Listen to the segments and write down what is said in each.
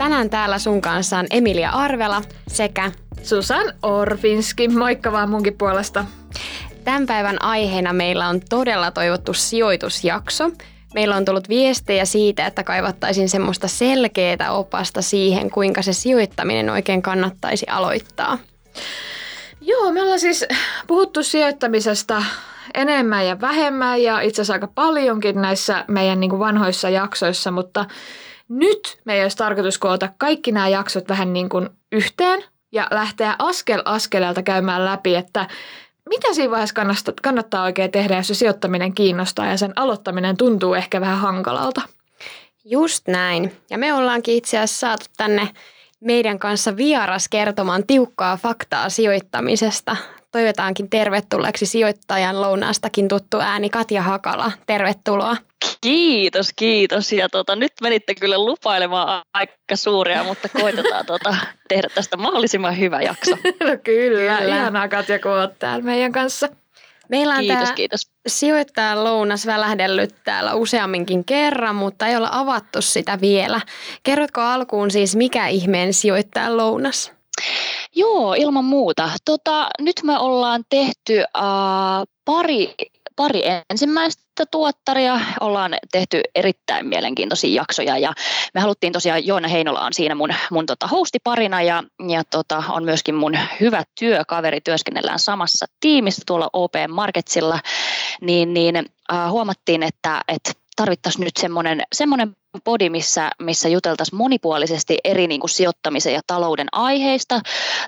Tänään täällä sun kanssa on Emilia Arvela sekä Susan Orfinski, moikka vaan munkin puolesta. Tämän päivän aiheena meillä on todella toivottu sijoitusjakso. Meillä on tullut viestejä siitä, että kaivattaisiin semmoista selkeää opasta siihen, kuinka se sijoittaminen oikein kannattaisi aloittaa. Joo, me ollaan siis puhuttu sijoittamisesta enemmän ja vähemmän ja itse asiassa aika paljonkin näissä meidän niin kuin vanhoissa jaksoissa, mutta nyt meidän olisi tarkoitus koota kaikki nämä jaksot vähän niin kuin yhteen ja lähteä askel askeleelta käymään läpi, että mitä siinä vaiheessa kannattaa, kannattaa oikein tehdä, jos se sijoittaminen kiinnostaa ja sen aloittaminen tuntuu ehkä vähän hankalalta. Just näin. Ja me ollaankin itse asiassa saatu tänne meidän kanssa vieras kertomaan tiukkaa faktaa sijoittamisesta. Toivotaankin tervetulleeksi sijoittajan lounaastakin tuttu ääni Katja Hakala. Tervetuloa. Kiitos, kiitos. Ja tota, nyt menitte kyllä lupailemaan aika suuria, mutta koitetaan tota, tehdä tästä mahdollisimman hyvä jakso. No kyllä, kyllä. ihanaa Katja, kun olet täällä meidän kanssa. Meillä on kiitos, kiitos. sijoittajan lounas välähdellyt täällä useamminkin kerran, mutta ei olla avattu sitä vielä. Kerrotko alkuun siis, mikä ihmeen sijoittajan lounas? Joo, ilman muuta. Tota, nyt me ollaan tehty äh, pari pari ensimmäistä tuottaria. Ollaan tehty erittäin mielenkiintoisia jaksoja ja me haluttiin tosiaan, Joona Heinola on siinä mun, mun tota hostiparina ja, ja tota, on myöskin mun hyvä työkaveri, työskennellään samassa tiimissä tuolla OP Marketsilla, niin, niin äh, huomattiin, että, että tarvittaisiin nyt semmoinen, semmoinen podi, missä, missä juteltaisiin monipuolisesti eri niin kuin sijoittamisen ja talouden aiheista.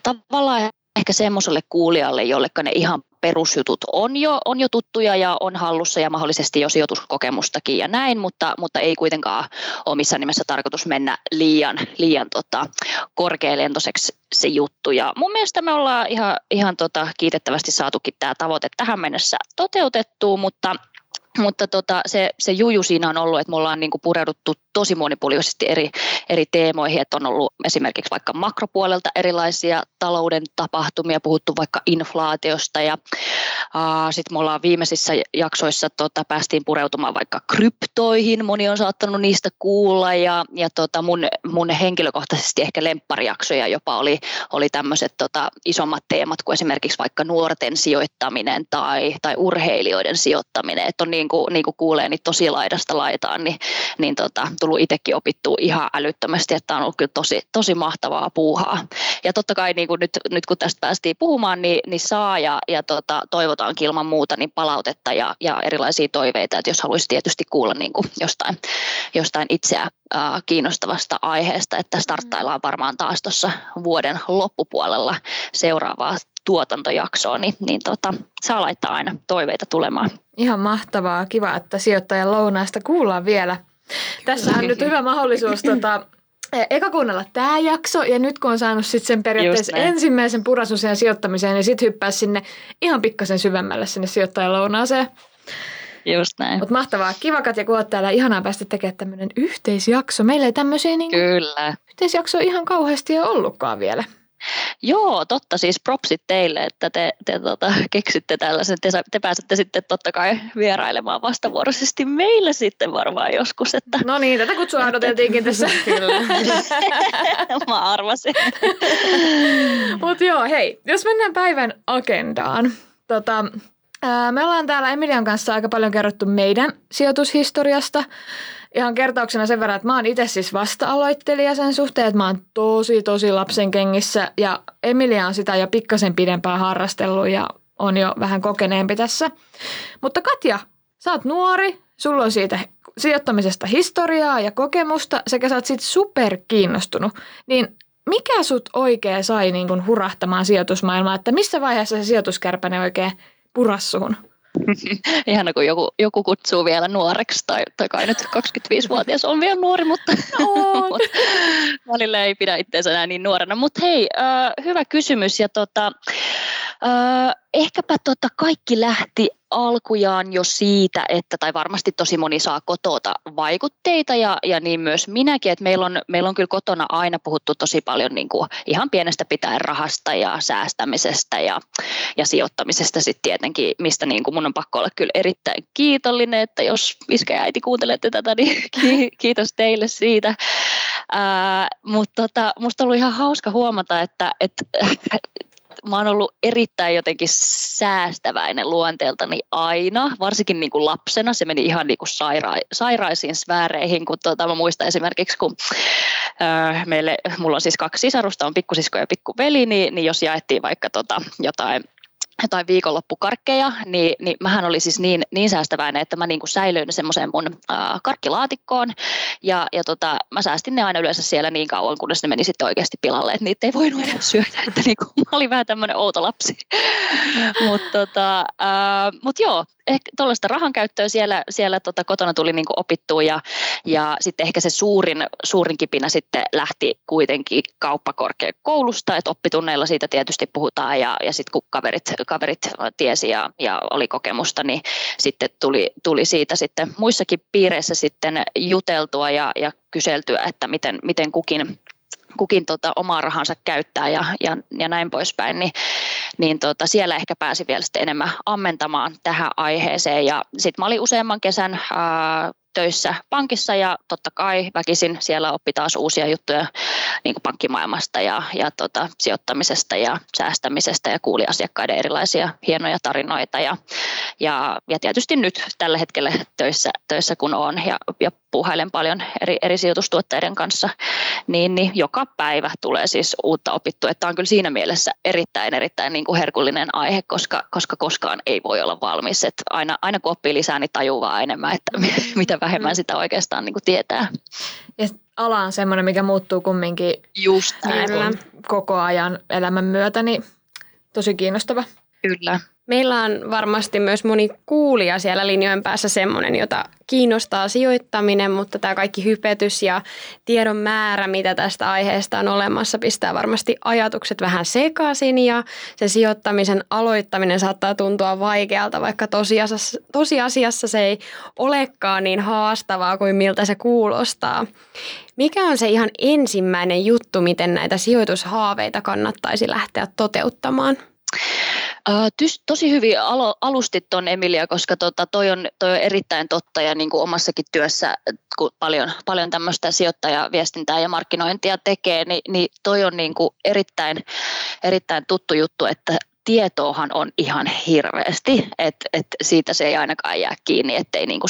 Tavallaan ehkä semmoiselle kuulijalle, jolleka ne ihan perusjutut on jo, on jo tuttuja ja on hallussa ja mahdollisesti jo sijoituskokemustakin ja näin, mutta, mutta ei kuitenkaan ole missään nimessä tarkoitus mennä liian, liian tota, korkealentoiseksi se juttu. Ja mun mielestä me ollaan ihan, ihan tota, kiitettävästi saatukin tämä tavoite tähän mennessä toteutettua, mutta mutta tota, se, se juju siinä on ollut, että me ollaan niinku pureuduttu tosi monipuolisesti eri, eri teemoihin, että on ollut esimerkiksi vaikka makropuolelta erilaisia talouden tapahtumia, puhuttu vaikka inflaatiosta ja sitten me ollaan viimeisissä jaksoissa tota, päästiin pureutumaan vaikka kryptoihin, moni on saattanut niistä kuulla ja, ja tota, mun, mun henkilökohtaisesti ehkä lempparijaksoja jopa oli, oli tämmöiset tota, isommat teemat kuin esimerkiksi vaikka nuorten sijoittaminen tai, tai urheilijoiden sijoittaminen, että on niin kuin, niin kuin kuulee niin tosi laidasta laitaan, niin, niin tota, tullut itsekin opittua ihan älyttömästi, että on ollut kyllä tosi, tosi mahtavaa puuhaa. Ja totta kai niin kuin nyt, nyt kun tästä päästiin puhumaan, niin, niin saa ja, ja tota, toivotaan ilman muuta niin palautetta ja, ja erilaisia toiveita, että jos haluaisi tietysti kuulla niin kuin jostain, jostain itseä kiinnostavasta aiheesta, että starttaillaan varmaan taas tuossa vuoden loppupuolella seuraavaa tuotantojaksoa, niin, niin tota, saa laittaa aina toiveita tulemaan. Ihan mahtavaa, kiva, että sijoittajan lounaasta kuullaan vielä – tässä on nyt hyvä mahdollisuus tota, e, eka kuunnella tämä jakso ja nyt kun on saanut sitten sen periaatteessa ensimmäisen purasusen sijoittamiseen, niin sitten hyppää sinne ihan pikkasen syvemmälle sinne sijoittajalounaaseen. Just näin. Mutta mahtavaa. Kiva Katja, kun oot täällä. Ihanaa päästä tekemään tämmöinen yhteisjakso. Meillä ei tämmöisiä niin Kyllä. yhteisjaksoja ihan kauheasti ole ollutkaan vielä. Joo, totta siis propsit teille, että te, te tota, keksitte tällaisen. Te, te pääsette sitten totta kai vierailemaan vastavuoroisesti meille sitten varmaan joskus. Että, no niin, tätä kutsua odoteltiinkin tässä. Kyllä. Mä arvasin. Mutta joo, hei, jos mennään päivän agendaan. Tota, me ollaan täällä Emilian kanssa aika paljon kerrottu meidän sijoitushistoriasta ihan kertauksena sen verran, että mä oon itse siis vasta-aloittelija sen suhteen, että mä oon tosi tosi lapsen kengissä ja Emilia on sitä jo pikkasen pidempään harrastellut ja on jo vähän kokeneempi tässä. Mutta Katja, sä oot nuori, sulla on siitä sijoittamisesta historiaa ja kokemusta sekä sä oot siitä super kiinnostunut, niin mikä sut oikein sai niin kun hurahtamaan sijoitusmaailmaan, että missä vaiheessa se sijoituskärpäne oikein puras suhun? Ihana, kun joku, joku kutsuu vielä nuoreksi, tai, tai kai nyt 25-vuotias on vielä nuori, mutta no. välillä ei pidä itseänsä enää niin nuorena. Mutta hei, äh, hyvä kysymys, ja tota, äh, ehkäpä tota kaikki lähti alkujaan jo siitä, että, tai varmasti tosi moni saa kotota vaikutteita ja, ja niin myös minäkin, että meillä on, meillä on kyllä kotona aina puhuttu tosi paljon niin kuin ihan pienestä pitäen rahasta ja säästämisestä ja, ja sijoittamisesta sitten tietenkin, mistä niin kuin mun on pakko olla kyllä erittäin kiitollinen, että jos iskä ja äiti kuuntelette tätä, niin kiitos teille siitä. Mutta tota, musta ollut ihan hauska huomata, että, että mä oon ollut erittäin jotenkin säästäväinen luonteeltani aina, varsinkin niin kuin lapsena. Se meni ihan niin kuin saira- sairaisiin sfääreihin, kun tuota, mä muistan esimerkiksi, kun äh, meille, mulla on siis kaksi sisarusta, on pikkusisko ja pikkuveli, niin, niin jos jaettiin vaikka tota, jotain jotain viikonloppukarkkeja, niin, niin mähän oli siis niin, niin säästäväinen, että mä niin kuin säilyin semmoiseen mun äh, karkkilaatikkoon ja, ja tota, mä säästin ne aina yleensä siellä niin kauan, kunnes ne meni sitten oikeasti pilalle, että niitä ei voinut enää syödä, että niin kuin, mä olin vähän tämmöinen outo lapsi. Mutta tota, äh, mut joo, ehkä tuollaista rahan käyttöä siellä, siellä tota kotona tuli niin opittua ja, ja sitten ehkä se suurin, suurin kipinä sitten lähti kuitenkin kauppakorkeakoulusta, että oppitunneilla siitä tietysti puhutaan ja, ja sitten kun kaverit, kaverit tiesi ja, ja oli kokemusta, niin sitten tuli, tuli siitä sitten muissakin piireissä sitten juteltua ja, ja kyseltyä, että miten, miten kukin kukin tota omaa rahansa käyttää ja, ja, ja näin poispäin, niin, niin tota, siellä ehkä pääsi vielä enemmän ammentamaan tähän aiheeseen. Ja sitten mä olin useamman kesän ää, töissä pankissa ja totta kai väkisin siellä oppi taas uusia juttuja niin kuin pankkimaailmasta ja, ja tota, sijoittamisesta ja säästämisestä ja kuuli asiakkaiden erilaisia hienoja tarinoita ja, ja, ja tietysti nyt tällä hetkellä töissä, töissä kun on ja, ja puuhailen paljon eri, eri sijoitustuotteiden kanssa, niin, niin joka päivä tulee siis uutta opittua. Että on kyllä siinä mielessä erittäin, erittäin niin kuin herkullinen aihe, koska, koska koskaan ei voi olla valmis. Että aina, aina kun oppii lisää, niin tajuu vaan enemmän, että mitä vähemmän sitä oikeastaan niin kuin tietää. Ja ala on semmoinen, mikä muuttuu kumminkin Just niin koko ajan elämän myötä, niin tosi kiinnostava. Kyllä. Meillä on varmasti myös moni kuulija siellä linjojen päässä semmoinen, jota kiinnostaa sijoittaminen, mutta tämä kaikki hypetys ja tiedon määrä, mitä tästä aiheesta on olemassa, pistää varmasti ajatukset vähän sekaisin ja se sijoittamisen aloittaminen saattaa tuntua vaikealta, vaikka tosiasiassa, tosiasiassa se ei olekaan niin haastavaa kuin miltä se kuulostaa. Mikä on se ihan ensimmäinen juttu, miten näitä sijoitushaaveita kannattaisi lähteä toteuttamaan? Tosi hyvin alustit tuon Emilia, koska tota, toi, on, toi on erittäin totta ja niin kuin omassakin työssä, kun paljon, paljon tämmöistä sijoittajaviestintää ja markkinointia tekee, niin, niin toi on niin kuin erittäin, erittäin tuttu juttu, että tietoahan on ihan hirveästi, että et siitä se ei ainakaan jää kiinni, ettei niinku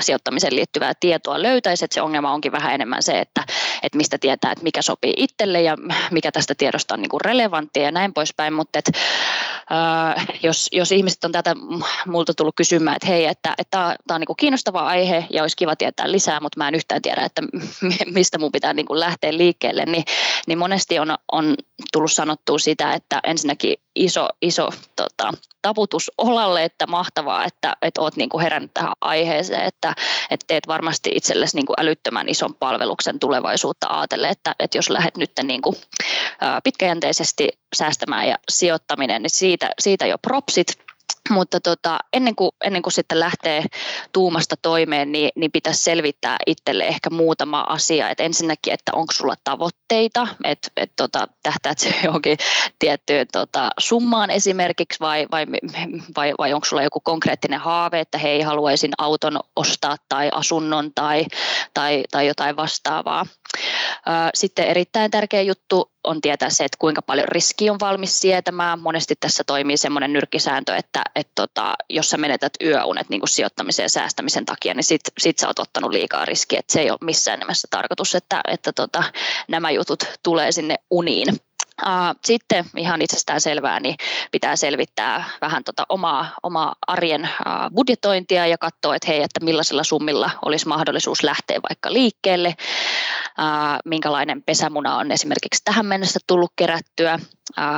sijoittamiseen liittyvää tietoa löytäisi, että se ongelma onkin vähän enemmän se, että et mistä tietää, että mikä sopii itselle ja mikä tästä tiedosta on niinku relevanttia ja näin poispäin, mutta et, äh, jos, jos ihmiset on tätä multa tullut kysymään, että hei, että tämä on niinku kiinnostava aihe ja olisi kiva tietää lisää, mutta mä en yhtään tiedä, että mistä mun pitää niinku lähteä liikkeelle, niin, niin monesti on, on tullut sanottua sitä, että ensinnäkin iso, iso tota, taputus olalle, että mahtavaa, että, että olet niin kuin herännyt tähän aiheeseen, että, että teet varmasti itsellesi niin kuin älyttömän ison palveluksen tulevaisuutta ajatellen, että, että jos lähdet nyt niin kuin, pitkäjänteisesti säästämään ja sijoittaminen, niin siitä, siitä jo propsit, mutta tota, ennen, kuin, ennen kuin sitten lähtee tuumasta toimeen, niin, niin pitäisi selvittää itselle ehkä muutama asia. Et ensinnäkin, että onko sulla tavoitteita, että et tota, tähtäät se johonkin tiettyyn tota, summaan esimerkiksi, vai, vai, vai, vai onko sulla joku konkreettinen haave, että hei, haluaisin auton ostaa tai asunnon tai, tai, tai jotain vastaavaa. Sitten erittäin tärkeä juttu on tietää se, että kuinka paljon riski on valmis sietämään. Monesti tässä toimii semmoinen nyrkkisääntö, että, että tota, jos sä menetät yöunet niin sijoittamisen ja säästämisen takia, niin sit, sit sä oot ottanut liikaa riskiä. Että se ei ole missään nimessä tarkoitus, että, että tota, nämä jutut tulee sinne uniin. Sitten ihan itsestään selvää, niin pitää selvittää vähän tota omaa, omaa arjen budjetointia ja katsoa, että hei, että millaisilla summilla olisi mahdollisuus lähteä vaikka liikkeelle, minkälainen pesämuna on esimerkiksi tähän mennessä tullut kerättyä.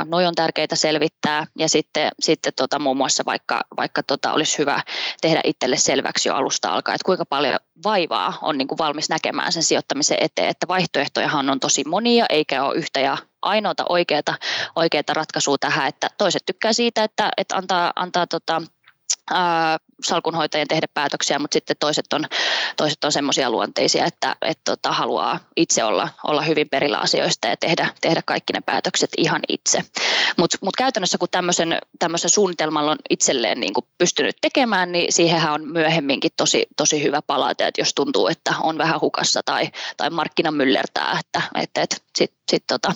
Noi on tärkeitä selvittää ja sitten, sitten tota, muun muassa vaikka, vaikka tota, olisi hyvä tehdä itselle selväksi jo alusta alkaen, että kuinka paljon vaivaa on niin kuin valmis näkemään sen sijoittamisen eteen, että vaihtoehtojahan on tosi monia eikä ole yhtä ja ainoata oikeata, oikeata ratkaisua tähän, että toiset tykkää siitä, että, että antaa, antaa tota, salkunhoitajien tehdä päätöksiä, mutta sitten toiset on, toiset on semmoisia luonteisia, että, että tota, haluaa itse olla, olla hyvin perillä asioista ja tehdä, tehdä kaikki ne päätökset ihan itse. Mutta mut käytännössä kun tämmöisen, tämmöisen suunnitelman on itselleen niin pystynyt tekemään, niin siihenhän on myöhemminkin tosi, tosi hyvä palata, että jos tuntuu, että on vähän hukassa tai, tai markkina myllertää, että, että, että sitten sit tota,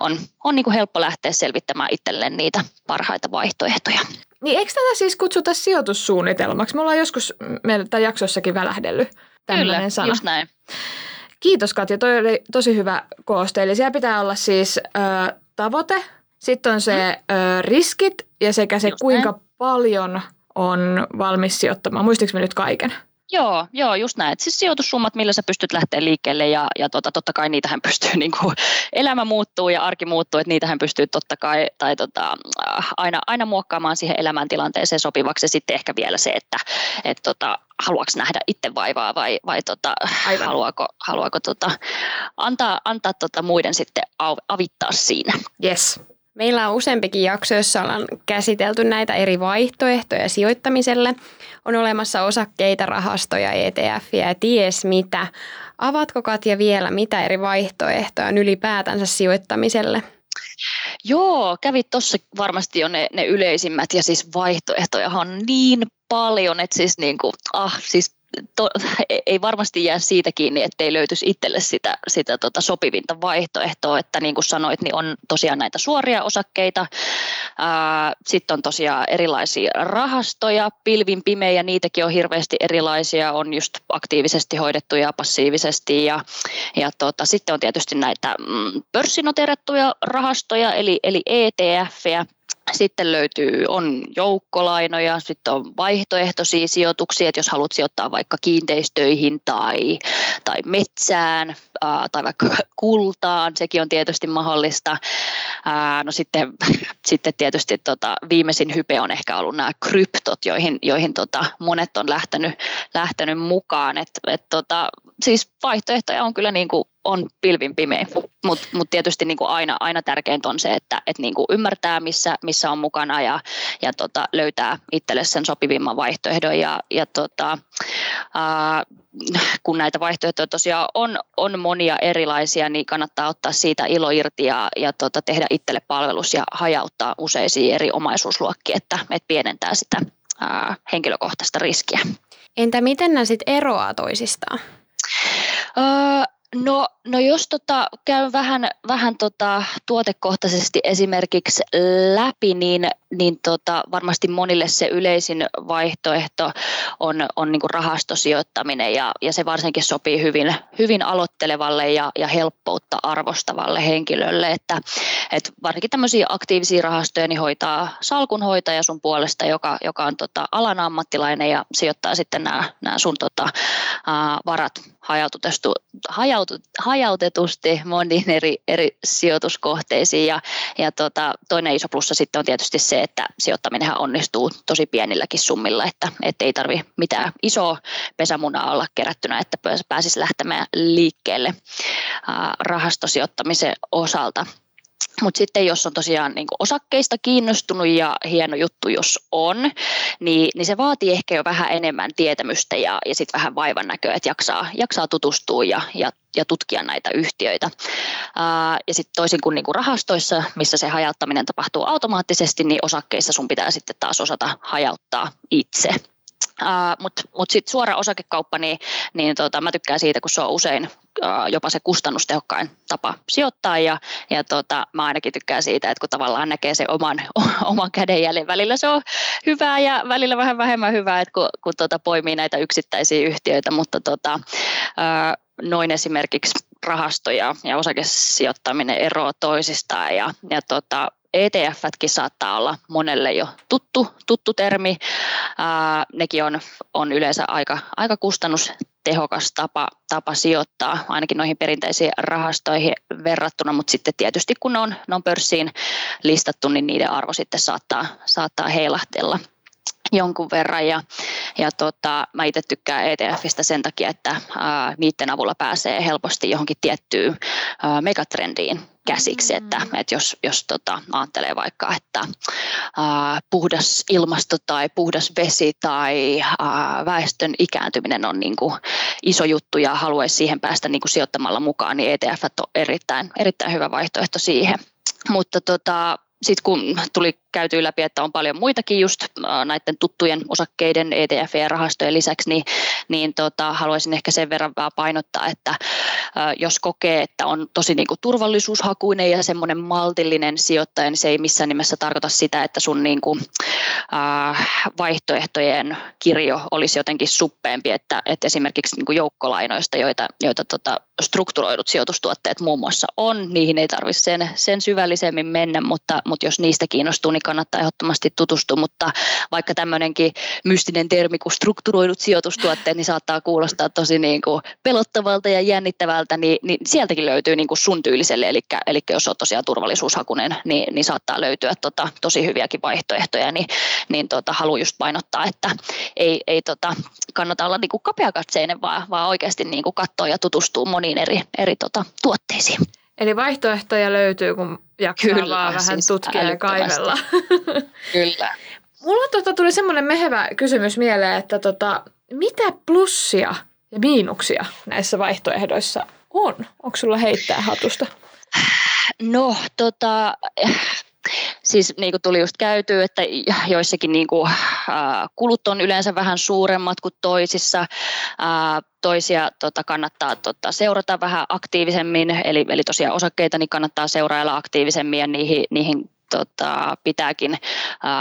on, on niin helppo lähteä selvittämään itselleen niitä parhaita vaihtoehtoja. Niin eikö tätä siis kutsuta sijoitussuunnitelmaksi? Me ollaan joskus meillä jaksossakin välähdellyt tämmöinen Kyllä, sana. just näin. Kiitos Katja, toi oli tosi hyvä kooste. Eli siellä pitää olla siis ö, tavoite, sitten on se mm. ö, riskit ja sekä se just kuinka näin. paljon on valmis sijoittamaan. Muistatko me nyt kaiken? Joo, joo, just näin. Siis sijoitussummat, millä sä pystyt lähteä liikkeelle ja, ja tota, totta kai niitähän pystyy, niin kuin, elämä muuttuu ja arki muuttuu, että niitähän pystyy totta kai tai tota, äh, aina, aina muokkaamaan siihen elämäntilanteeseen sopivaksi ja sitten ehkä vielä se, että et, tota, haluaako nähdä itse vaivaa vai, vai tota, haluaako, haluaako tota, antaa, antaa tota muiden sitten avittaa siinä. Yes. Meillä on useampikin jakso, jossa ollaan käsitelty näitä eri vaihtoehtoja sijoittamiselle. On olemassa osakkeita, rahastoja, ETF ja ties mitä. Avatko Katja vielä, mitä eri vaihtoehtoja on ylipäätänsä sijoittamiselle? Joo, kävit tuossa varmasti jo ne, ne yleisimmät ja siis vaihtoehtoja on niin paljon, että siis, niin kuin, ah, siis to, ei varmasti jää siitä kiinni, ettei löytyisi itselle sitä, sitä tota sopivinta vaihtoehtoa, että niin kuin sanoit, niin on tosiaan näitä suoria osakkeita, sitten on tosiaan erilaisia rahastoja, pilvin pimeä, niitäkin on hirveästi erilaisia, on just aktiivisesti hoidettuja passiivisesti ja, ja tota, sitten on tietysti näitä mm, pörssinoterattuja rahastoja, eli, eli ETF-jä, sitten löytyy, on joukkolainoja, sitten on vaihtoehtoisia sijoituksia, että jos haluat sijoittaa vaikka kiinteistöihin tai, tai metsään ää, tai vaikka kultaan, sekin on tietysti mahdollista. Ää, no sitten, sitten tietysti tota, viimeisin hype on ehkä ollut nämä kryptot, joihin, joihin tota, monet on lähtenyt, lähtenyt mukaan. Et, et, tota, siis vaihtoehtoja on kyllä niin kuin on pilvin pimeä, mutta mut tietysti niin kuin aina, aina tärkeintä on se, että et niin kuin ymmärtää, missä, missä on mukana ja, ja tota, löytää itselle sen sopivimman vaihtoehdon. Ja, ja tota, ää, kun näitä vaihtoehtoja tosiaan on, on monia erilaisia, niin kannattaa ottaa siitä ilo irti ja, ja tota, tehdä itselle palvelus ja hajauttaa useisiin eri omaisuusluokkia, että, että pienentää sitä ää, henkilökohtaista riskiä. Entä miten nämä sitten eroaa toisistaan? Öö, No, no jos tota, käyn vähän, vähän tota, tuotekohtaisesti esimerkiksi läpi, niin, niin tota, varmasti monille se yleisin vaihtoehto on, on niin rahastosijoittaminen ja, ja se varsinkin sopii hyvin, hyvin aloittelevalle ja, ja helppoutta arvostavalle henkilölle, että et varsinkin tämmöisiä aktiivisia rahastoja niin hoitaa salkunhoitaja sun puolesta, joka, joka on tota, alan ammattilainen ja sijoittaa sitten nämä, sun tota, ää, varat hajautetusti, hajautetusti moniin eri, eri sijoituskohteisiin. Ja, ja tota, toinen iso plussa sitten on tietysti se, että sijoittaminen onnistuu tosi pienilläkin summilla, että, että ei tarvi mitään isoa pesämunaa olla kerättynä, että pääsisi lähtemään liikkeelle rahastosijoittamisen osalta. Mutta sitten jos on tosiaan niin osakkeista kiinnostunut ja hieno juttu, jos on, niin, niin se vaatii ehkä jo vähän enemmän tietämystä ja, ja sitten vähän vaivan näköä, että jaksaa, jaksaa tutustua ja, ja, ja tutkia näitä yhtiöitä. Ää, ja sitten toisin kuin, niin kuin rahastoissa, missä se hajauttaminen tapahtuu automaattisesti, niin osakkeissa sun pitää sitten taas osata hajauttaa itse. Uh, Mutta mut sitten suora osakekauppa, niin, niin tota, mä tykkään siitä, kun se on usein jopa se kustannustehokkain tapa sijoittaa ja, ja tota, mä ainakin tykkään siitä, että kun tavallaan näkee se oman, oman kädenjäljen, välillä se on hyvää ja välillä vähän vähemmän hyvää, että kun, kun tota, poimii näitä yksittäisiä yhtiöitä, mutta tota, noin esimerkiksi rahastoja ja osakesijoittaminen eroaa toisistaan ja, ja tota, ETFtkin saattaa olla monelle jo tuttu, tuttu termi. Ää, nekin on, on yleensä aika, aika kustannustehokas tapa, tapa sijoittaa, ainakin noihin perinteisiin rahastoihin verrattuna, mutta sitten tietysti kun ne on, ne on pörssiin listattu, niin niiden arvo sitten saattaa, saattaa heilahtella jonkun verran ja, ja tota, mä itse tykkään ETFistä sen takia, että ää, niiden avulla pääsee helposti johonkin tiettyyn ää, megatrendiin käsiksi, että, että jos, jos tota, ajattelee vaikka, että ää, puhdas ilmasto tai puhdas vesi tai ää, väestön ikääntyminen on niin kuin iso juttu ja haluaisi siihen päästä niin kuin sijoittamalla mukaan, niin ETF on erittäin, erittäin hyvä vaihtoehto siihen. Mutta tota, sitten kun tuli käytyy läpi, että on paljon muitakin just näiden tuttujen osakkeiden, ETF ja rahastojen lisäksi, niin, niin tota, haluaisin ehkä sen verran vähän painottaa, että jos kokee, että on tosi niin kuin turvallisuushakuinen ja semmoinen maltillinen sijoittaja, niin se ei missään nimessä tarkoita sitä, että sun niin kuin, äh, vaihtoehtojen kirjo olisi jotenkin suppeempi, että, että esimerkiksi niin kuin joukkolainoista, joita, joita tota, strukturoidut sijoitustuotteet muun muassa on, niihin ei tarvitse sen, sen syvällisemmin mennä, mutta, mutta jos niistä kiinnostuu, niin kannattaa ehdottomasti tutustua, mutta vaikka tämmöinenkin mystinen termi kuin strukturoidut sijoitustuotteet, niin saattaa kuulostaa tosi niin kuin pelottavalta ja jännittävältä, niin, niin sieltäkin löytyy niin kuin sun tyyliselle, eli, eli jos on tosiaan turvallisuushakunen, niin, niin saattaa löytyä tota, tosi hyviäkin vaihtoehtoja, niin, niin tota, haluan just painottaa, että ei, ei tota, kannata olla niin kuin kapeakatseinen, vaan, vaan oikeasti niin kuin katsoa ja tutustua moniin eri, eri tota, tuotteisiin. Eli vaihtoehtoja löytyy, kun jaksaa Kyllä, vaan vähän siis tutkia ja kaivella. Kyllä. Mulla tota tuli semmoinen mehevä kysymys mieleen, että tota, mitä plussia ja miinuksia näissä vaihtoehdoissa on? Onko sulla heittää hatusta? No, tota, Siis niin kuin tuli just käyty, että joissakin niin kuin, äh, kulut on yleensä vähän suuremmat kuin toisissa. Äh, toisia tota, kannattaa tota, seurata vähän aktiivisemmin, eli, eli tosiaan osakkeita niin kannattaa seurailla aktiivisemmin ja niihin, niihin tota, pitääkin äh,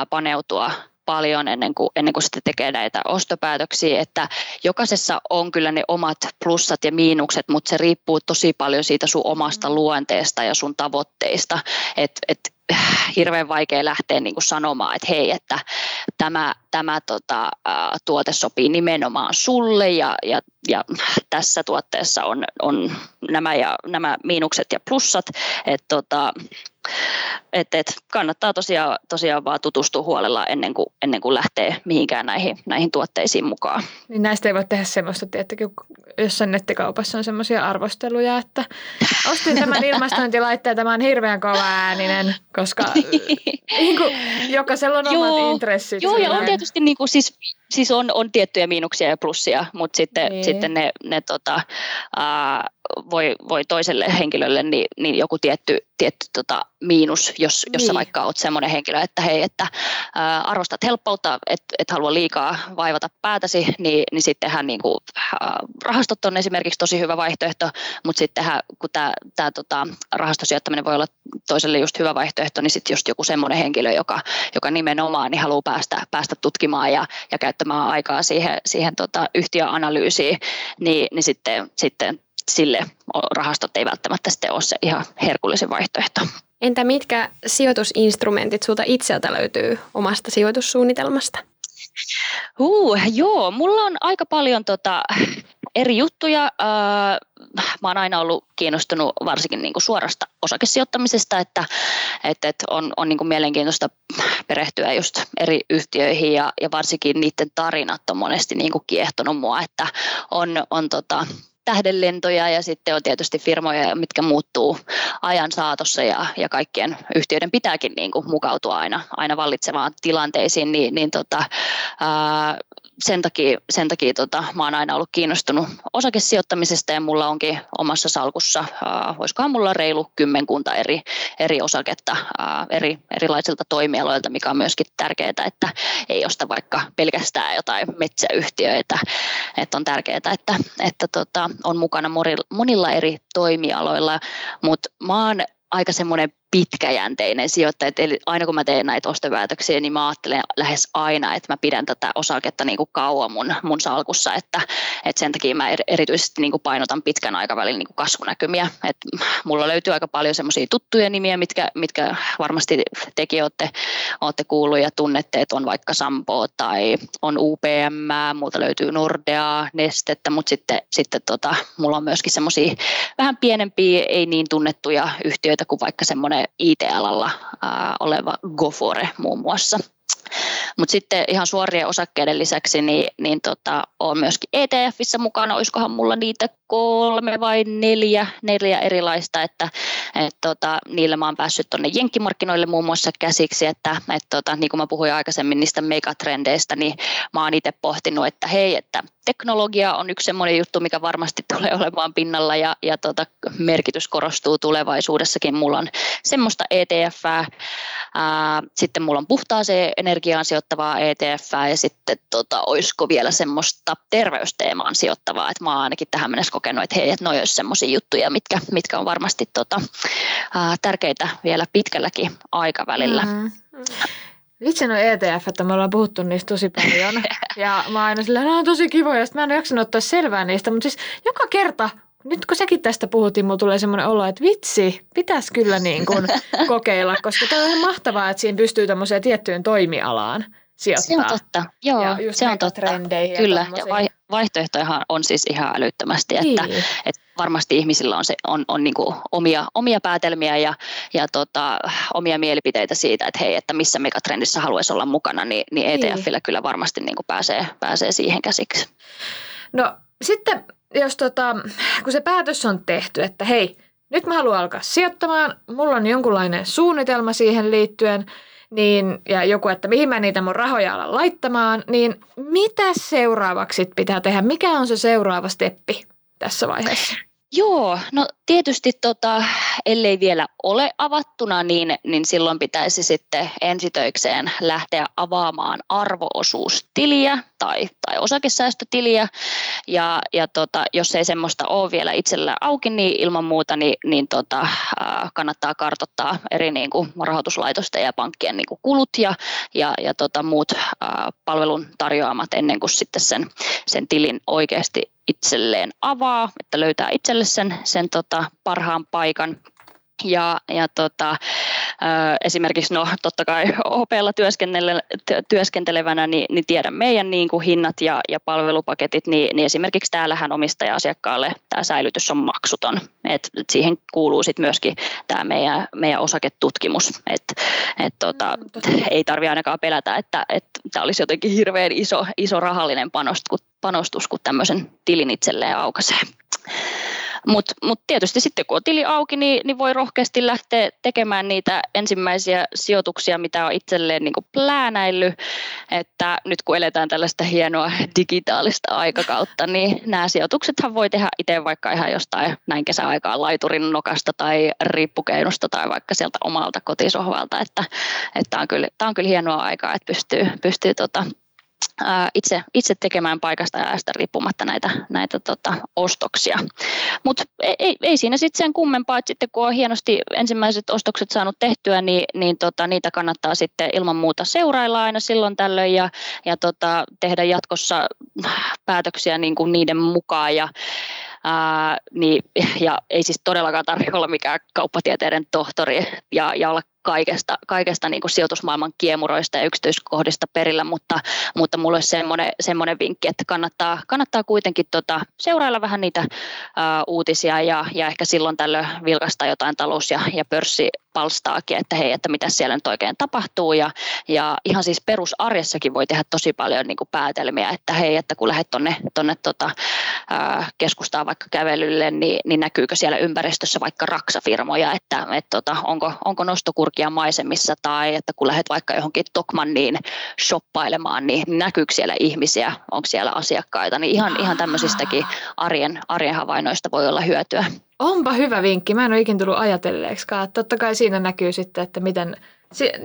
paneutua paljon ennen kuin, ennen kuin sitten tekee näitä ostopäätöksiä, että jokaisessa on kyllä ne omat plussat ja miinukset, mutta se riippuu tosi paljon siitä sun omasta mm. luonteesta ja sun tavoitteista, että et hirveän vaikea lähteä niin kuin sanomaan, että hei, että tämä, tämä tota, tuote sopii nimenomaan sulle ja, ja, ja tässä tuotteessa on, on nämä, ja, nämä miinukset ja plussat, että tota, et, et kannattaa tosiaan, tosiaan vaan tutustua huolella ennen kuin, ennen kuin lähtee mihinkään näihin, näihin tuotteisiin mukaan. Niin näistä ei voi tehdä semmoista, että jossain nettikaupassa on semmoisia arvosteluja, että ostin tämän ilmastointilaitteen, tämä on hirveän kova ääninen, koska niin kuin, jokaisella on omat joo, intressit. Joo, ja on tietysti niin kuin, siis, siis on, on tiettyjä miinuksia ja plussia, mutta sitten, niin. sitten ne, ne tota, ää, voi, voi toiselle henkilölle niin, niin joku tietty, tietty tota, miinus, jos, jos niin. sä vaikka oot semmoinen henkilö, että hei, että ää, arvostat helppoutta, et, et halua liikaa vaivata päätäsi, niin, niin sittenhän niin kuin, ää, rahastot on esimerkiksi tosi hyvä vaihtoehto, mutta sittenhän kun tämä tota, rahastosijoittaminen voi olla toiselle just hyvä vaihtoehto, niin sitten just joku semmoinen henkilö, joka, joka nimenomaan niin haluaa päästä, päästä tutkimaan ja, ja käyttämään aikaa siihen, siihen tota, yhtiöanalyysiin, niin, niin sitten, sitten sille rahastot ei välttämättä sitten ole se ihan herkullisen vaihtoehto. Entä mitkä sijoitusinstrumentit sulta itseltä löytyy omasta sijoitussuunnitelmasta? Uh, joo, mulla on aika paljon tota, eri juttuja. Äh, mä oon aina ollut kiinnostunut varsinkin niin kuin suorasta osakesijoittamisesta, että, että, että on, on niin kuin mielenkiintoista perehtyä just eri yhtiöihin ja, ja varsinkin niiden tarinat on monesti niin kuin kiehtonut mua, että on, on tota, tähdenlentoja ja sitten on tietysti firmoja, mitkä muuttuu ajan saatossa ja, ja kaikkien yhtiöiden pitääkin niin kuin mukautua aina, aina vallitsevaan tilanteisiin, niin, niin tota, ää, sen takia, sen takia tota, mä oon aina ollut kiinnostunut osakesijoittamisesta ja mulla onkin omassa salkussa, äh, voisikohan mulla reilu kymmenkunta eri, eri osaketta äh, eri, erilaisilta toimialoilta, mikä on myöskin tärkeää, että ei osta vaikka pelkästään jotain metsäyhtiöitä, että on tärkeää, että, että tota, on mukana monilla eri toimialoilla, mutta mä oon aika semmoinen pitkäjänteinen sijoittaja. Eli aina kun mä teen näitä ostopäätöksiä, niin mä ajattelen lähes aina, että mä pidän tätä osaketta niin kuin kauan mun, mun salkussa, että, että sen takia mä erityisesti niin kuin painotan pitkän aikavälin niin kuin kasvunäkymiä. Et mulla löytyy aika paljon semmoisia tuttuja nimiä, mitkä, mitkä varmasti tekin olette, olette kuullut ja tunnette, että on vaikka Sampo tai on UPM, muuta löytyy Nordea, Nestettä, mutta sitten, sitten tota, mulla on myöskin semmoisia vähän pienempiä, ei niin tunnettuja yhtiöitä kuin vaikka semmoinen IT-alalla ää, oleva Gofore muun muassa. Mutta sitten ihan suorien osakkeiden lisäksi, niin, niin tota, myöskin ETFissä mukana, olisikohan mulla niitä kolme vai neljä, neljä erilaista, että et tota, niillä mä oon päässyt tuonne jenkkimarkkinoille muun muassa käsiksi, että et tota, niin kuin mä puhuin aikaisemmin niistä megatrendeistä, niin mä oon itse pohtinut, että hei, että teknologia on yksi semmoinen juttu, mikä varmasti tulee olemaan pinnalla ja, ja tota, merkitys korostuu tulevaisuudessakin. Mulla on semmoista ETF, sitten mulla on puhtaaseen energiaan sijoittavaa ETF ja sitten tota, olisiko vielä semmoista terveysteemaan sijoittavaa, että mä oon ainakin tähän mennessä kokenut, että hei, että noi olisi semmoisia juttuja, mitkä, mitkä on varmasti tota, ää, tärkeitä vielä pitkälläkin aikavälillä. Mm. Vitsi no ETF, että me ollaan puhuttu niistä tosi paljon. Ja mä aina sillä, no on tosi kivoja, sitten mä en jaksanut ottaa selvää niistä. Mutta siis joka kerta, nyt kun sekin tästä puhuttiin, mulla tulee semmoinen olo, että vitsi, pitäisi kyllä niin kuin kokeilla, koska tämä on ihan mahtavaa, että siinä pystyy tämmöiseen tiettyyn toimialaan sijoittaa. Se on totta, joo, se on totta. Kyllä, ja vai, vaihtoehtojahan on siis ihan älyttömästi, että, niin. että varmasti ihmisillä on, se, on, on niin kuin omia, omia päätelmiä ja, ja tota, omia mielipiteitä siitä, että hei, että missä megatrendissä haluaisi olla mukana, niin, niin ETFillä niin. kyllä varmasti niin kuin pääsee, pääsee siihen käsiksi. No sitten, jos tota, kun se päätös on tehty, että hei, nyt mä haluan alkaa sijoittamaan, mulla on jonkunlainen suunnitelma siihen liittyen – niin, ja joku, että mihin mä niitä mun rahoja alan laittamaan, niin mitä seuraavaksi pitää tehdä? Mikä on se seuraava steppi tässä vaiheessa? Joo, no tietysti tota, ellei vielä ole avattuna, niin, niin silloin pitäisi sitten ensitöikseen lähteä avaamaan arvoosuustiliä tai, tai osakesäästötiliä. Ja, ja tota, jos ei semmoista ole vielä itsellä auki, niin ilman muuta niin, niin tota, kannattaa kartottaa eri niin kuin rahoituslaitosten ja pankkien niin kuin kulut ja, ja, ja tota, muut palvelun tarjoamat ennen kuin sitten sen, sen tilin oikeasti itselleen avaa, että löytää itselle sen, sen tota parhaan paikan. Ja, ja tota, esimerkiksi no totta kai OPlla työskentelevänä niin, niin tiedän meidän niin kuin hinnat ja, ja palvelupaketit, niin, niin esimerkiksi täällähän omistaja-asiakkaalle tämä säilytys on maksuton. Et, et siihen kuuluu sitten myöskin tämä meidän, meidän osaketutkimus. Et, et tota, mm, ei tarvitse ainakaan pelätä, että tämä olisi jotenkin hirveän iso, iso rahallinen panostus, panostus, kun tämmöisen tilin itselleen aukaisee. Mutta mut tietysti sitten kun on tili auki, niin, niin voi rohkeasti lähteä tekemään niitä ensimmäisiä sijoituksia, mitä on itselleen niin pläänäillyt. Että nyt kun eletään tällaista hienoa digitaalista aikakautta, niin nämä sijoituksethan voi tehdä itse vaikka ihan jostain näin kesäaikaan laiturin nokasta tai riippukeinusta tai vaikka sieltä omalta kotisohvalta. Että, että tämä, on kyllä, tämä on kyllä hienoa aikaa, että pystyy, pystyy tota, itse, itse tekemään paikasta ja ajasta riippumatta näitä, näitä tota, ostoksia. Mutta ei, ei, ei siinä sitten sen kummempaa, että sitten kun on hienosti ensimmäiset ostokset saanut tehtyä, niin, niin tota, niitä kannattaa sitten ilman muuta seurailla aina silloin tällöin ja, ja tota, tehdä jatkossa päätöksiä niin kuin niiden mukaan. Ja, Ää, niin, ja ei siis todellakaan tarvitse olla mikään kauppatieteiden tohtori ja, ja olla kaikesta, kaikesta niin kuin sijoitusmaailman kiemuroista ja yksityiskohdista perillä, mutta, mutta mulla olisi semmoinen, semmoinen vinkki, että kannattaa, kannattaa kuitenkin tota, seurailla vähän niitä ä, uutisia ja, ja ehkä silloin tällöin vilkasta jotain talous- ja, ja pörssipalstaakin, että hei, että mitä siellä nyt oikein tapahtuu. Ja, ja ihan siis perusarjessakin voi tehdä tosi paljon niin kuin päätelmiä, että hei, että kun lähdet tuonne tonne, tota, keskustaan vaikka kävelylle, niin, niin näkyykö siellä ympäristössä vaikka raksafirmoja, että et, tota, onko, onko nostokurki Georgian maisemissa tai että kun lähdet vaikka johonkin Tokmanniin shoppailemaan, niin näkyykö siellä ihmisiä, onko siellä asiakkaita, niin ihan, ihan tämmöisistäkin arjen, arjen havainnoista voi olla hyötyä. Onpa hyvä vinkki. Mä en ole ikinä tullut ajatelleeksikaan. Totta kai siinä näkyy sitten, että miten,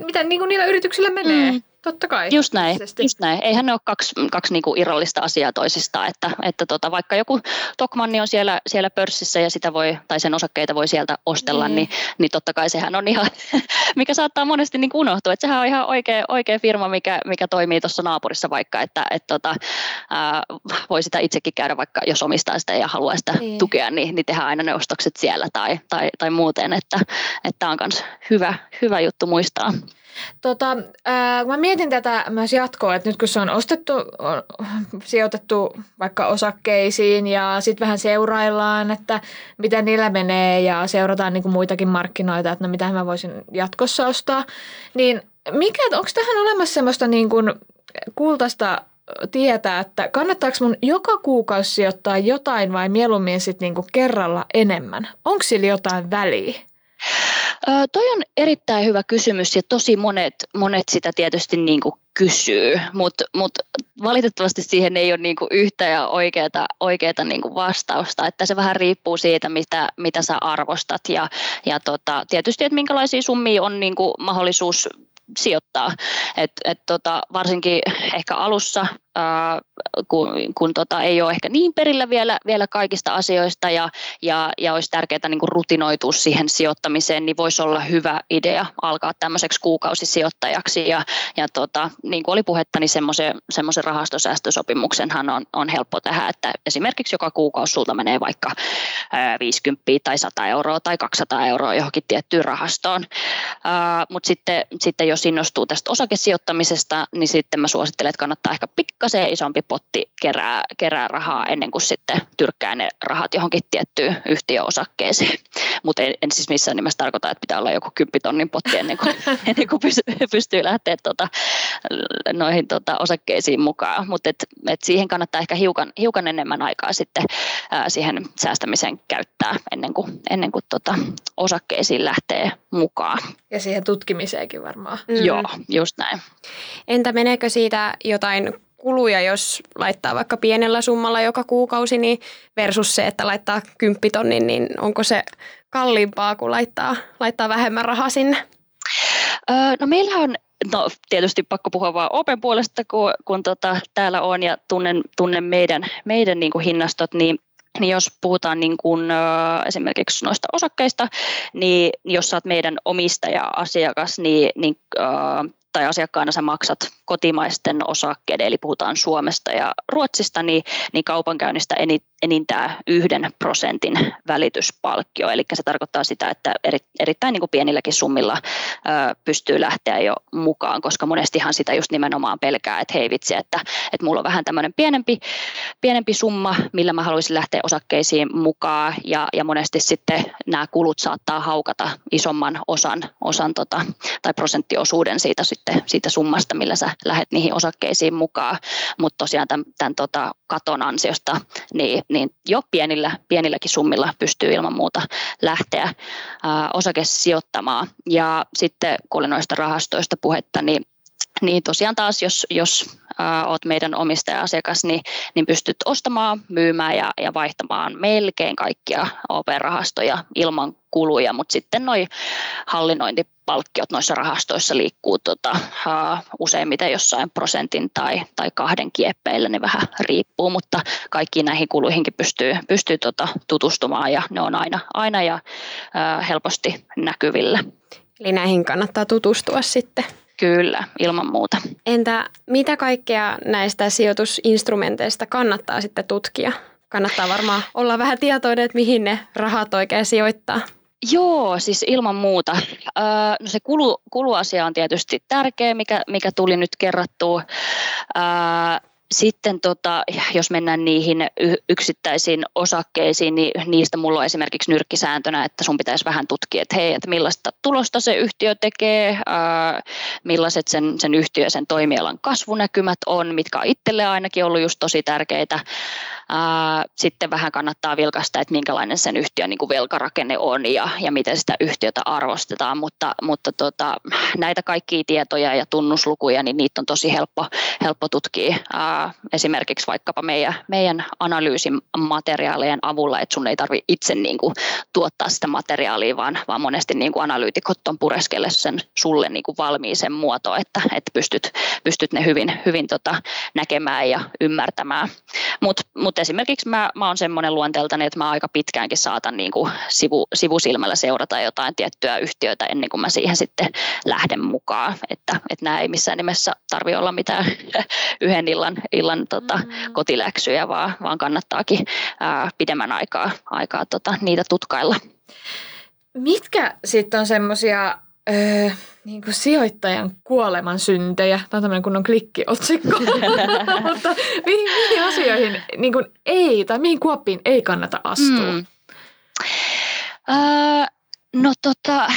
miten niin kuin niillä yrityksillä menee. Mm. Totta kai. Just näin, just näin. Eihän ne ole kaksi, kaksi niinku irrallista asiaa toisistaan, että, että tota, vaikka joku Tokmanni on siellä, siellä pörssissä ja sitä voi, tai sen osakkeita voi sieltä ostella, mm. niin, niin totta kai sehän on ihan, mikä saattaa monesti niin unohtua, että sehän on ihan oikea, oikea firma, mikä, mikä toimii tuossa naapurissa vaikka, että et tota, ää, voi sitä itsekin käydä vaikka, jos omistaa sitä ja haluaa sitä niin. tukea, niin, niin tehdään aina ne ostokset siellä tai, tai, tai muuten, että tämä on myös hyvä, hyvä juttu muistaa. Tota, ää, mä mietin tätä myös jatkoa, että nyt kun se on ostettu, on sijoitettu vaikka osakkeisiin ja sitten vähän seuraillaan, että miten niillä menee ja seurataan niin kuin muitakin markkinoita, että no mitä mä voisin jatkossa ostaa, niin mikä, onko tähän olemassa semmoista niin kuin kultaista tietää, että kannattaako mun joka kuukausi sijoittaa jotain vai mieluummin sitten niinku kerralla enemmän? Onko sillä jotain väliä? Ö, toi on erittäin hyvä kysymys ja tosi monet, monet sitä tietysti niin kuin kysyy, mutta mut valitettavasti siihen ei ole niin kuin yhtä ja oikeata, oikeata niin kuin vastausta, että se vähän riippuu siitä, mitä, mitä sä arvostat ja, ja tota, tietysti, että minkälaisia summia on niin kuin mahdollisuus sijoittaa. Et, et tota, varsinkin ehkä alussa kun, kun tota, ei ole ehkä niin perillä vielä, vielä kaikista asioista ja, ja, ja olisi tärkeää niin kuin rutinoitua siihen sijoittamiseen, niin voisi olla hyvä idea alkaa tämmöiseksi kuukausisijoittajaksi. Ja, ja tota, niin kuin oli puhetta, niin semmoisen, rahastosäästösopimuksenhan on, on helppo tehdä, että esimerkiksi joka kuukausi sulta menee vaikka 50 tai 100 euroa tai 200 euroa johonkin tiettyyn rahastoon. Mutta sitten, sitten jos innostuu tästä osakesijoittamisesta, niin sitten mä suosittelen, että kannattaa ehkä pikkasen isompi potti kerää, kerää rahaa ennen kuin sitten tyrkkää ne rahat johonkin tiettyyn yhtiöosakkeeseen. Mutta en, en siis missään nimessä tarkoita, että pitää olla joku kymppitonnin potti ennen kuin, ennen kuin pystyy, pystyy lähteä tota, noihin tota, osakkeisiin mukaan. Mutta et, et siihen kannattaa ehkä hiukan, hiukan enemmän aikaa sitten ää, siihen säästämiseen käyttää ennen kuin, ennen kuin tota, osakkeisiin lähtee mukaan. Ja siihen tutkimiseenkin varmaan. Mm. Joo, just näin. Entä meneekö siitä jotain kuluja, jos laittaa vaikka pienellä summalla joka kuukausi, niin versus se, että laittaa kymppitonnin, niin onko se kalliimpaa kuin laittaa, laittaa vähemmän rahaa sinne? Öö, no meillä on no tietysti pakko puhua vaan Open puolesta, kun, kun tota, täällä on ja tunnen, tunnen meidän, meidän niin kuin hinnastot, niin niin jos puhutaan niin kuin, ö, esimerkiksi noista osakkeista, niin jos saat meidän omistaja-asiakas, niin, niin ö, tai asiakkaana sä maksat kotimaisten osakkeiden, eli puhutaan Suomesta ja Ruotsista, niin, niin kaupankäynnistä enintään yhden prosentin välityspalkkio. Eli se tarkoittaa sitä, että eri, erittäin niin kuin pienilläkin summilla ö, pystyy lähteä jo mukaan, koska monestihan sitä just nimenomaan pelkää, että hei vitsi, että, että mulla on vähän tämmöinen pienempi, pienempi summa, millä mä haluaisin lähteä osakkeisiin mukaan, ja, ja monesti sitten nämä kulut saattaa haukata isomman osan, osan tota, tai prosenttiosuuden siitä, siitä, siitä summasta, millä sä lähdet niihin osakkeisiin mukaan, mutta tosiaan tämän, tämän tota katon ansiosta niin, niin jo pienillä, pienilläkin summilla pystyy ilman muuta lähteä ää, osakesijoittamaan. Ja sitten kun oli noista rahastoista puhetta, niin niin tosiaan taas, jos, jos äh, olet meidän omistaja-asiakas, niin, niin pystyt ostamaan, myymään ja, ja vaihtamaan melkein kaikkia OP-rahastoja ilman kuluja, mutta sitten noin hallinnointipalkkiot noissa rahastoissa liikkuu tota, uh, useimmiten jossain prosentin tai, tai kahden kieppeillä, ne vähän riippuu, mutta kaikkiin näihin kuluihinkin pystyy, pystyy tota, tutustumaan ja ne on aina, aina ja uh, helposti näkyvillä. Eli näihin kannattaa tutustua sitten. Kyllä, ilman muuta. Entä mitä kaikkea näistä sijoitusinstrumenteista kannattaa sitten tutkia? Kannattaa varmaan olla vähän tietoinen, että mihin ne rahat oikein sijoittaa. Joo, siis ilman muuta. No se kulu, kuluasia on tietysti tärkeä, mikä, mikä tuli nyt kerrattua. Sitten tota, jos mennään niihin yksittäisiin osakkeisiin, niin niistä mulla on esimerkiksi nyrkkisääntönä, että sun pitäisi vähän tutkia, että hei, että millaista tulosta se yhtiö tekee, ää, millaiset sen, sen yhtiö sen toimialan kasvunäkymät on, mitkä on itselle ainakin ollut just tosi tärkeitä. Ää, sitten vähän kannattaa vilkaista, että minkälainen sen yhtiön niin kuin velkarakenne on ja, ja miten sitä yhtiötä arvostetaan, mutta, mutta tota, näitä kaikkia tietoja ja tunnuslukuja, niin niitä on tosi helppo, helppo tutkia ää, esimerkiksi vaikkapa meidän, meidän analyysimateriaalien avulla, että sun ei tarvitse itse niin kuin, tuottaa sitä materiaalia, vaan, vaan monesti niin kuin analyytikot on pureskelle sen sulle niin kuin valmiiseen muotoon, että, että pystyt, pystyt ne hyvin, hyvin tota, näkemään ja ymmärtämään. Mutta mut esimerkiksi mä, mä oon semmoinen luonteeltani, että mä aika pitkäänkin saatan niin kuin sivu, sivusilmällä seurata jotain tiettyä yhtiötä ennen kuin mä siihen sitten lähden mukaan. Että, että nämä ei missään nimessä tarvitse olla mitään yhden illan, illan tota, mm. kotiläksyjä, vaan, vaan kannattaakin ää, pidemmän aikaa, aikaa tota, niitä tutkailla. Mitkä sitten on semmoisia öö, niin sijoittajan kuoleman syntejä? Tämä on tämmöinen kunnon klikkiotsikko. Mutta mihin, mihin asioihin niin kuin ei, tai mihin kuoppiin ei kannata astua? Mm. Öö, no tota,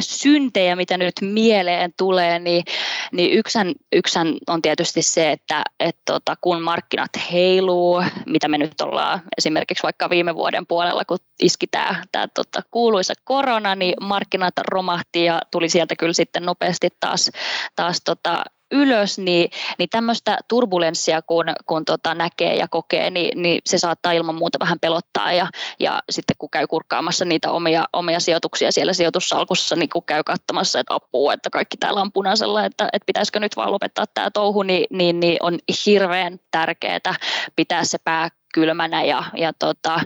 syntejä, mitä nyt mieleen tulee, niin, niin yksän, yksän on tietysti se, että et tota, kun markkinat heiluu, mitä me nyt ollaan esimerkiksi vaikka viime vuoden puolella, kun iski tämä, tämä tota, kuuluisa korona, niin markkinat romahti ja tuli sieltä kyllä sitten nopeasti taas, taas tota, ylös, niin, niin tämmöistä turbulenssia kun, kun tota näkee ja kokee, niin, niin se saattaa ilman muuta vähän pelottaa ja, ja sitten kun käy kurkkaamassa niitä omia, omia sijoituksia siellä sijoitussalkussa, niin kun käy katsomassa, että apua, että kaikki täällä on punaisella, että, että pitäisikö nyt vaan lopettaa tämä touhu, niin, niin, niin on hirveän tärkeää pitää se pää kylmänä ja, ja tota,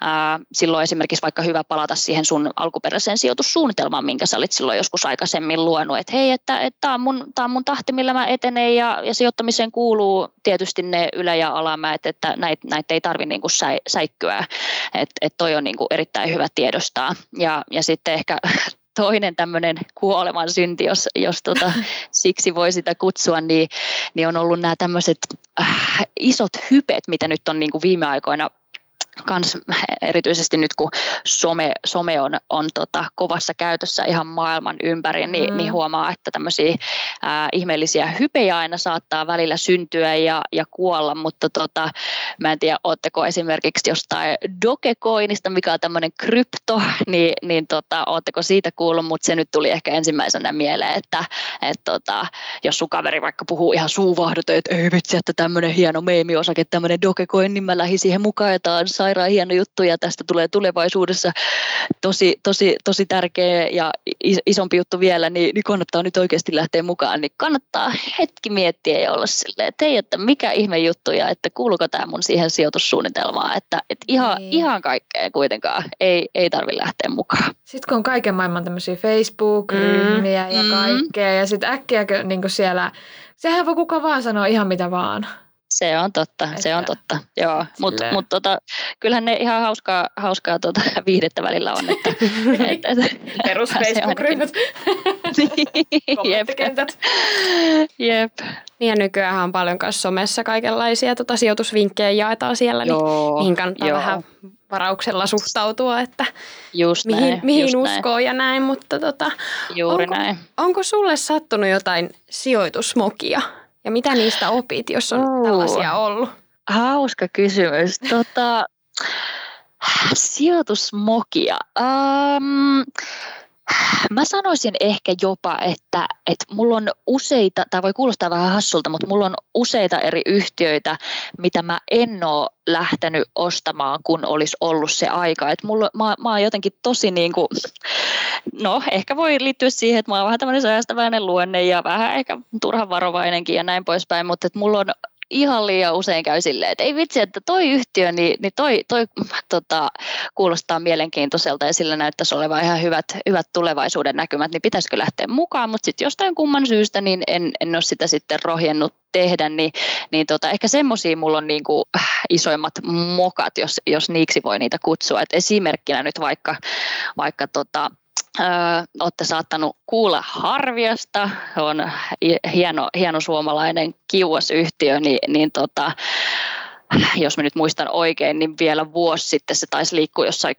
ää, silloin esimerkiksi vaikka hyvä palata siihen sun alkuperäiseen sijoitussuunnitelmaan, minkä sä olit silloin joskus aikaisemmin luonut, että hei, että, tämä on, mun, on mun tahti, millä mä etenen ja, ja sijoittamiseen kuuluu tietysti ne ylä- ja alamäet, että näitä näit ei tarvitse niinku säi, säikkyä, että et toi on niinku erittäin hyvä tiedostaa. Ja, ja sitten ehkä toinen tämmöinen kuoleman synti, jos, jos tota, siksi voi sitä kutsua, niin, niin on ollut nämä tämmöiset äh, isot hypet, mitä nyt on niin kuin viime aikoina kans erityisesti nyt kun some, some on, on tota kovassa käytössä ihan maailman ympäri, niin, mm. niin huomaa, että tämmöisiä ää, ihmeellisiä hypejä aina saattaa välillä syntyä ja, ja kuolla, mutta tota, mä en tiedä, ootteko esimerkiksi jostain Dogecoinista, mikä on tämmöinen krypto, niin, niin tota, ootteko siitä kuullut, mutta se nyt tuli ehkä ensimmäisenä mieleen, että et tota, jos sun kaveri vaikka puhuu ihan suuvahdot, että ei vitsi, että tämmöinen hieno meemiosake, tämmöinen Dogecoin, niin mä lähdin siihen mukaan ja taas sairaan hieno juttu ja tästä tulee tulevaisuudessa tosi, tosi, tosi tärkeä ja isompi juttu vielä, niin, niin kannattaa nyt oikeasti lähteä mukaan. Niin kannattaa hetki miettiä ja olla silleen, että hei, että mikä ihme juttu ja että kuuluuko tämä mun siihen sijoitussuunnitelmaan, että, että ihan, niin. ihan kaikkea kuitenkaan ei, ei tarvitse lähteä mukaan. Sitten kun on kaiken maailman tämmöisiä Facebook-ryhmiä mm. ja kaikkea ja sitten äkkiä niin siellä, sehän voi kuka vaan sanoa ihan mitä vaan. Se on totta, että, se on totta. Joo, mutta mut, tota, kyllähän ne ihan hauskaa, hauskaa tota, viihdettä välillä on. Että, et, et, Perus Facebook-ryhmät. Jep. Jep. Niin ja nykyään on paljon myös somessa kaikenlaisia tota, sijoitusvinkkejä jaetaan siellä, niin joo, niin mihin kannattaa joo. vähän varauksella suhtautua, että just mihin, näin, mihin just uskoo näin. ja näin. Mutta tota, Juuri onko, näin. onko sulle sattunut jotain sijoitusmokia? Ja mitä niistä opit, jos on uh, tällaisia ollut? Hauska kysymys. Tota, sijoitusmokia. Um, Mä sanoisin ehkä jopa, että, että mulla on useita, tai voi kuulostaa vähän hassulta, mutta mulla on useita eri yhtiöitä, mitä mä en ole lähtenyt ostamaan, kun olisi ollut se aika. Et mulla, mä, mä oon jotenkin tosi niin kuin, no ehkä voi liittyä siihen, että mä oon vähän tämmöinen säästäväinen luonne ja vähän ehkä turhan varovainenkin ja näin poispäin, mutta että mulla on ihan liian usein käy silleen, että ei vitsi, että toi yhtiö, niin, niin toi, toi tota, kuulostaa mielenkiintoiselta ja sillä näyttäisi olevan ihan hyvät, hyvät tulevaisuuden näkymät, niin pitäisikö lähteä mukaan, mutta sitten jostain kumman syystä niin en, en ole sitä sitten rohjennut tehdä, niin, niin tota, ehkä semmoisia mulla on niin kuin isoimmat mokat, jos, jos niiksi voi niitä kutsua. Et esimerkkinä nyt vaikka, vaikka tota, Olette saattanut kuulla Harviasta, on hieno, hieno suomalainen kiuasyhtiö, niin, niin tota, jos mä nyt muistan oikein, niin vielä vuosi sitten se taisi liikkua jossain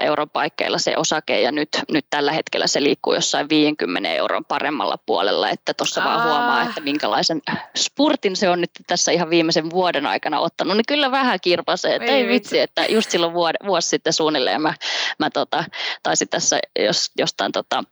10-11 euron paikkeilla se osake ja nyt, nyt tällä hetkellä se liikkuu jossain 50 euron paremmalla puolella, että tuossa vaan huomaa, että minkälaisen spurtin se on nyt tässä ihan viimeisen vuoden aikana ottanut, niin kyllä vähän kirpasee, että ei, ei vitsi, että just silloin vuosi, vuosi sitten suunnilleen mä, mä tota, taisin tässä jos, jostain tota,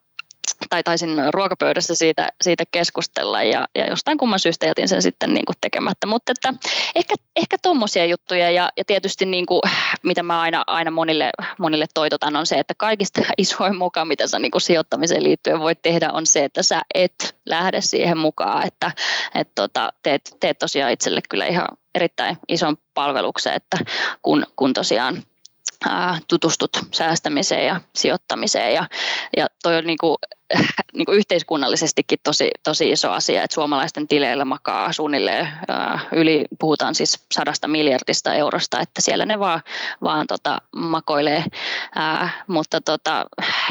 tai taisin ruokapöydässä siitä, siitä keskustella ja, ja jostain kumman syystä jätin sen sitten niin kuin tekemättä. Mutta että ehkä, ehkä tuommoisia juttuja ja, ja tietysti niin kuin, mitä mä aina, aina monille, monille toitotan on se, että kaikista isoin mukaan, mitä sä niin kuin sijoittamiseen liittyen voit tehdä on se, että sä et lähde siihen mukaan, että et tota, teet, teet tosiaan itselle kyllä ihan erittäin ison palveluksen, että kun, kun tosiaan tutustut säästämiseen ja sijoittamiseen. Ja, ja toi on niin kuin, niin kuin yhteiskunnallisestikin tosi, tosi iso asia, että suomalaisten tileillä makaa suunnilleen yli, puhutaan siis sadasta miljardista eurosta, että siellä ne vaan, vaan tota, makoilee, ää, mutta tota,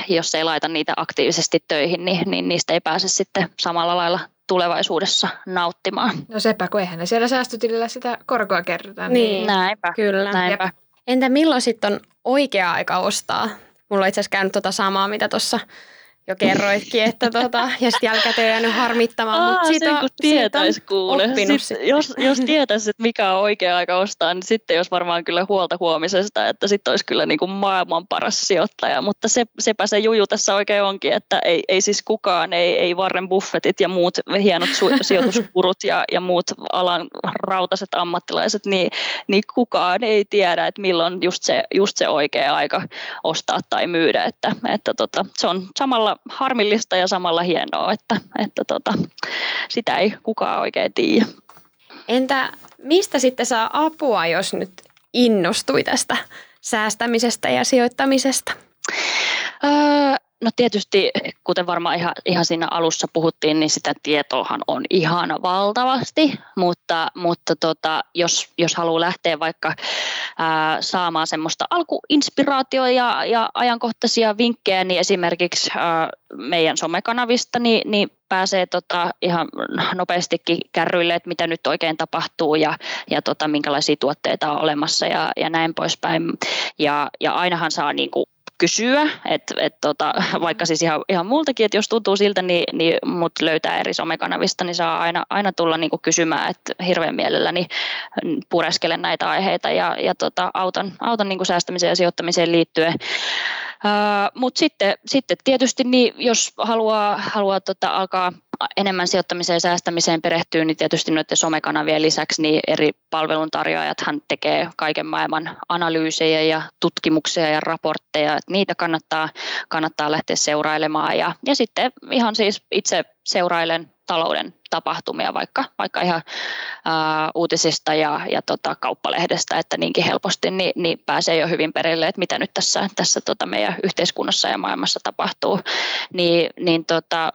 jos ei laita niitä aktiivisesti töihin, niin, niin niistä ei pääse sitten samalla lailla tulevaisuudessa nauttimaan. No sepä, kun eihän ne siellä säästötilillä sitä korkoa kerrytä. Niin, niin näinpä. Kyllä. Näinpä. Entä milloin sitten on oikea aika ostaa? Mulla on itse asiassa käynyt tuota samaa, mitä tuossa jo kerroitkin, että tota, ja sitten jälkikäteen jäänyt harmittamaan. Aa, mutta siitä, kun tietäisi kuule. Sitten, sitten. Jos, jos tietäisi, että mikä on oikea aika ostaa, niin sitten jos varmaan kyllä huolta huomisesta, että sitten olisi kyllä niin kuin maailman paras sijoittaja. Mutta se, sepä se juju tässä oikein onkin, että ei, ei siis kukaan, ei, ei Warren Buffettit ja muut hienot su- sijoituspurut ja, ja muut alan rautaset ammattilaiset, niin, niin kukaan ei tiedä, että milloin just se, just se oikea aika ostaa tai myydä. Että, että tota, se on samalla harmillista ja samalla hienoa, että, että tota, sitä ei kukaan oikein tiedä. Entä mistä sitten saa apua, jos nyt innostui tästä säästämisestä ja sijoittamisesta? Öö, No tietysti, kuten varmaan ihan, ihan siinä alussa puhuttiin, niin sitä tietoahan on ihan valtavasti, mutta, mutta tota, jos, jos haluaa lähteä vaikka ää, saamaan semmoista alkuinspiraatioa ja, ja ajankohtaisia vinkkejä, niin esimerkiksi ää, meidän somekanavista, niin, niin pääsee tota ihan nopeastikin kärryille, että mitä nyt oikein tapahtuu ja, ja tota, minkälaisia tuotteita on olemassa ja, ja näin poispäin. Ja, ja ainahan saa niin kuin kysyä, että et tota, vaikka siis ihan, ihan multakin, että jos tuntuu siltä, niin, niin mut löytää eri somekanavista, niin saa aina, aina tulla niin kysymään, että hirveän mielelläni pureskelen näitä aiheita ja, ja tota, autan, autan niin säästämiseen ja sijoittamiseen liittyen. Mutta sitten, sitten tietysti, niin jos haluaa, haluaa tota, alkaa enemmän sijoittamiseen ja säästämiseen perehtyy, niin tietysti noiden somekanavien lisäksi niin eri palveluntarjoajathan tekee kaiken maailman analyysejä ja tutkimuksia ja raportteja. Että niitä kannattaa, kannattaa lähteä seurailemaan. Ja, ja sitten ihan siis itse seurailen talouden tapahtumia vaikka, vaikka ihan ää, uutisista ja, ja tota, kauppalehdestä, että niinkin helposti niin, niin pääsee jo hyvin perille, että mitä nyt tässä, tässä tota meidän yhteiskunnassa ja maailmassa tapahtuu. Niin, niin tota,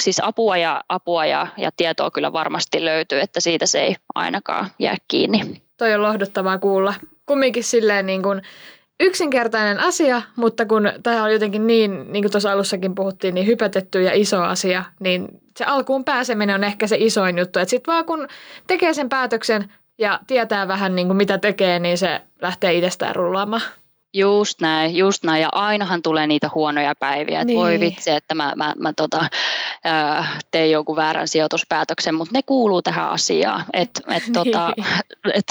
siis apua ja, apua ja, ja tietoa kyllä varmasti löytyy, että siitä se ei ainakaan jää kiinni. Toi on lohduttavaa kuulla. Kumminkin silleen niin kuin yksinkertainen asia, mutta kun tämä on jotenkin niin, niin kuin tuossa alussakin puhuttiin, niin hypätetty ja iso asia, niin se alkuun pääseminen on ehkä se isoin juttu. Että sitten vaan kun tekee sen päätöksen ja tietää vähän niin kuin mitä tekee, niin se lähtee itsestään rullaamaan. Just näin, just näin. Ja ainahan tulee niitä huonoja päiviä. Niin. Voi vitsi, että mä, mä, mä tota, äh, tein jonkun väärän sijoituspäätöksen, mutta ne kuuluu tähän asiaan. Et, et, tota, et,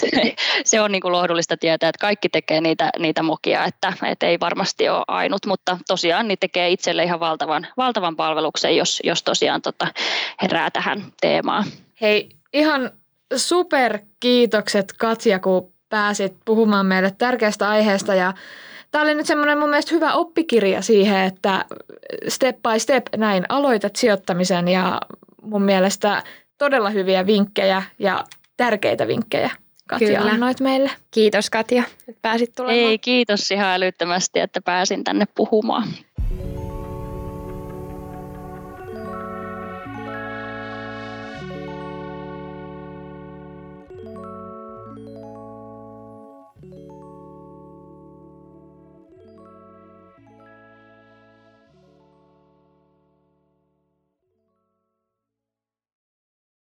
se on niinku lohdullista tietää, että kaikki tekee niitä, niitä mokia, että et ei varmasti ole ainut, mutta tosiaan niin tekee itselle ihan valtavan, valtavan palveluksen, jos, jos tosiaan tota, herää tähän teemaan. Hei, ihan super kiitokset Katja, kun pääsit puhumaan meille tärkeästä aiheesta ja Tämä oli nyt semmoinen mun mielestä hyvä oppikirja siihen, että step by step näin aloitat sijoittamisen ja mun mielestä todella hyviä vinkkejä ja tärkeitä vinkkejä. Katja Kyllä. annoit meille. Kiitos Katja, että pääsit tulemaan. Ei, kiitos ihan älyttömästi, että pääsin tänne puhumaan.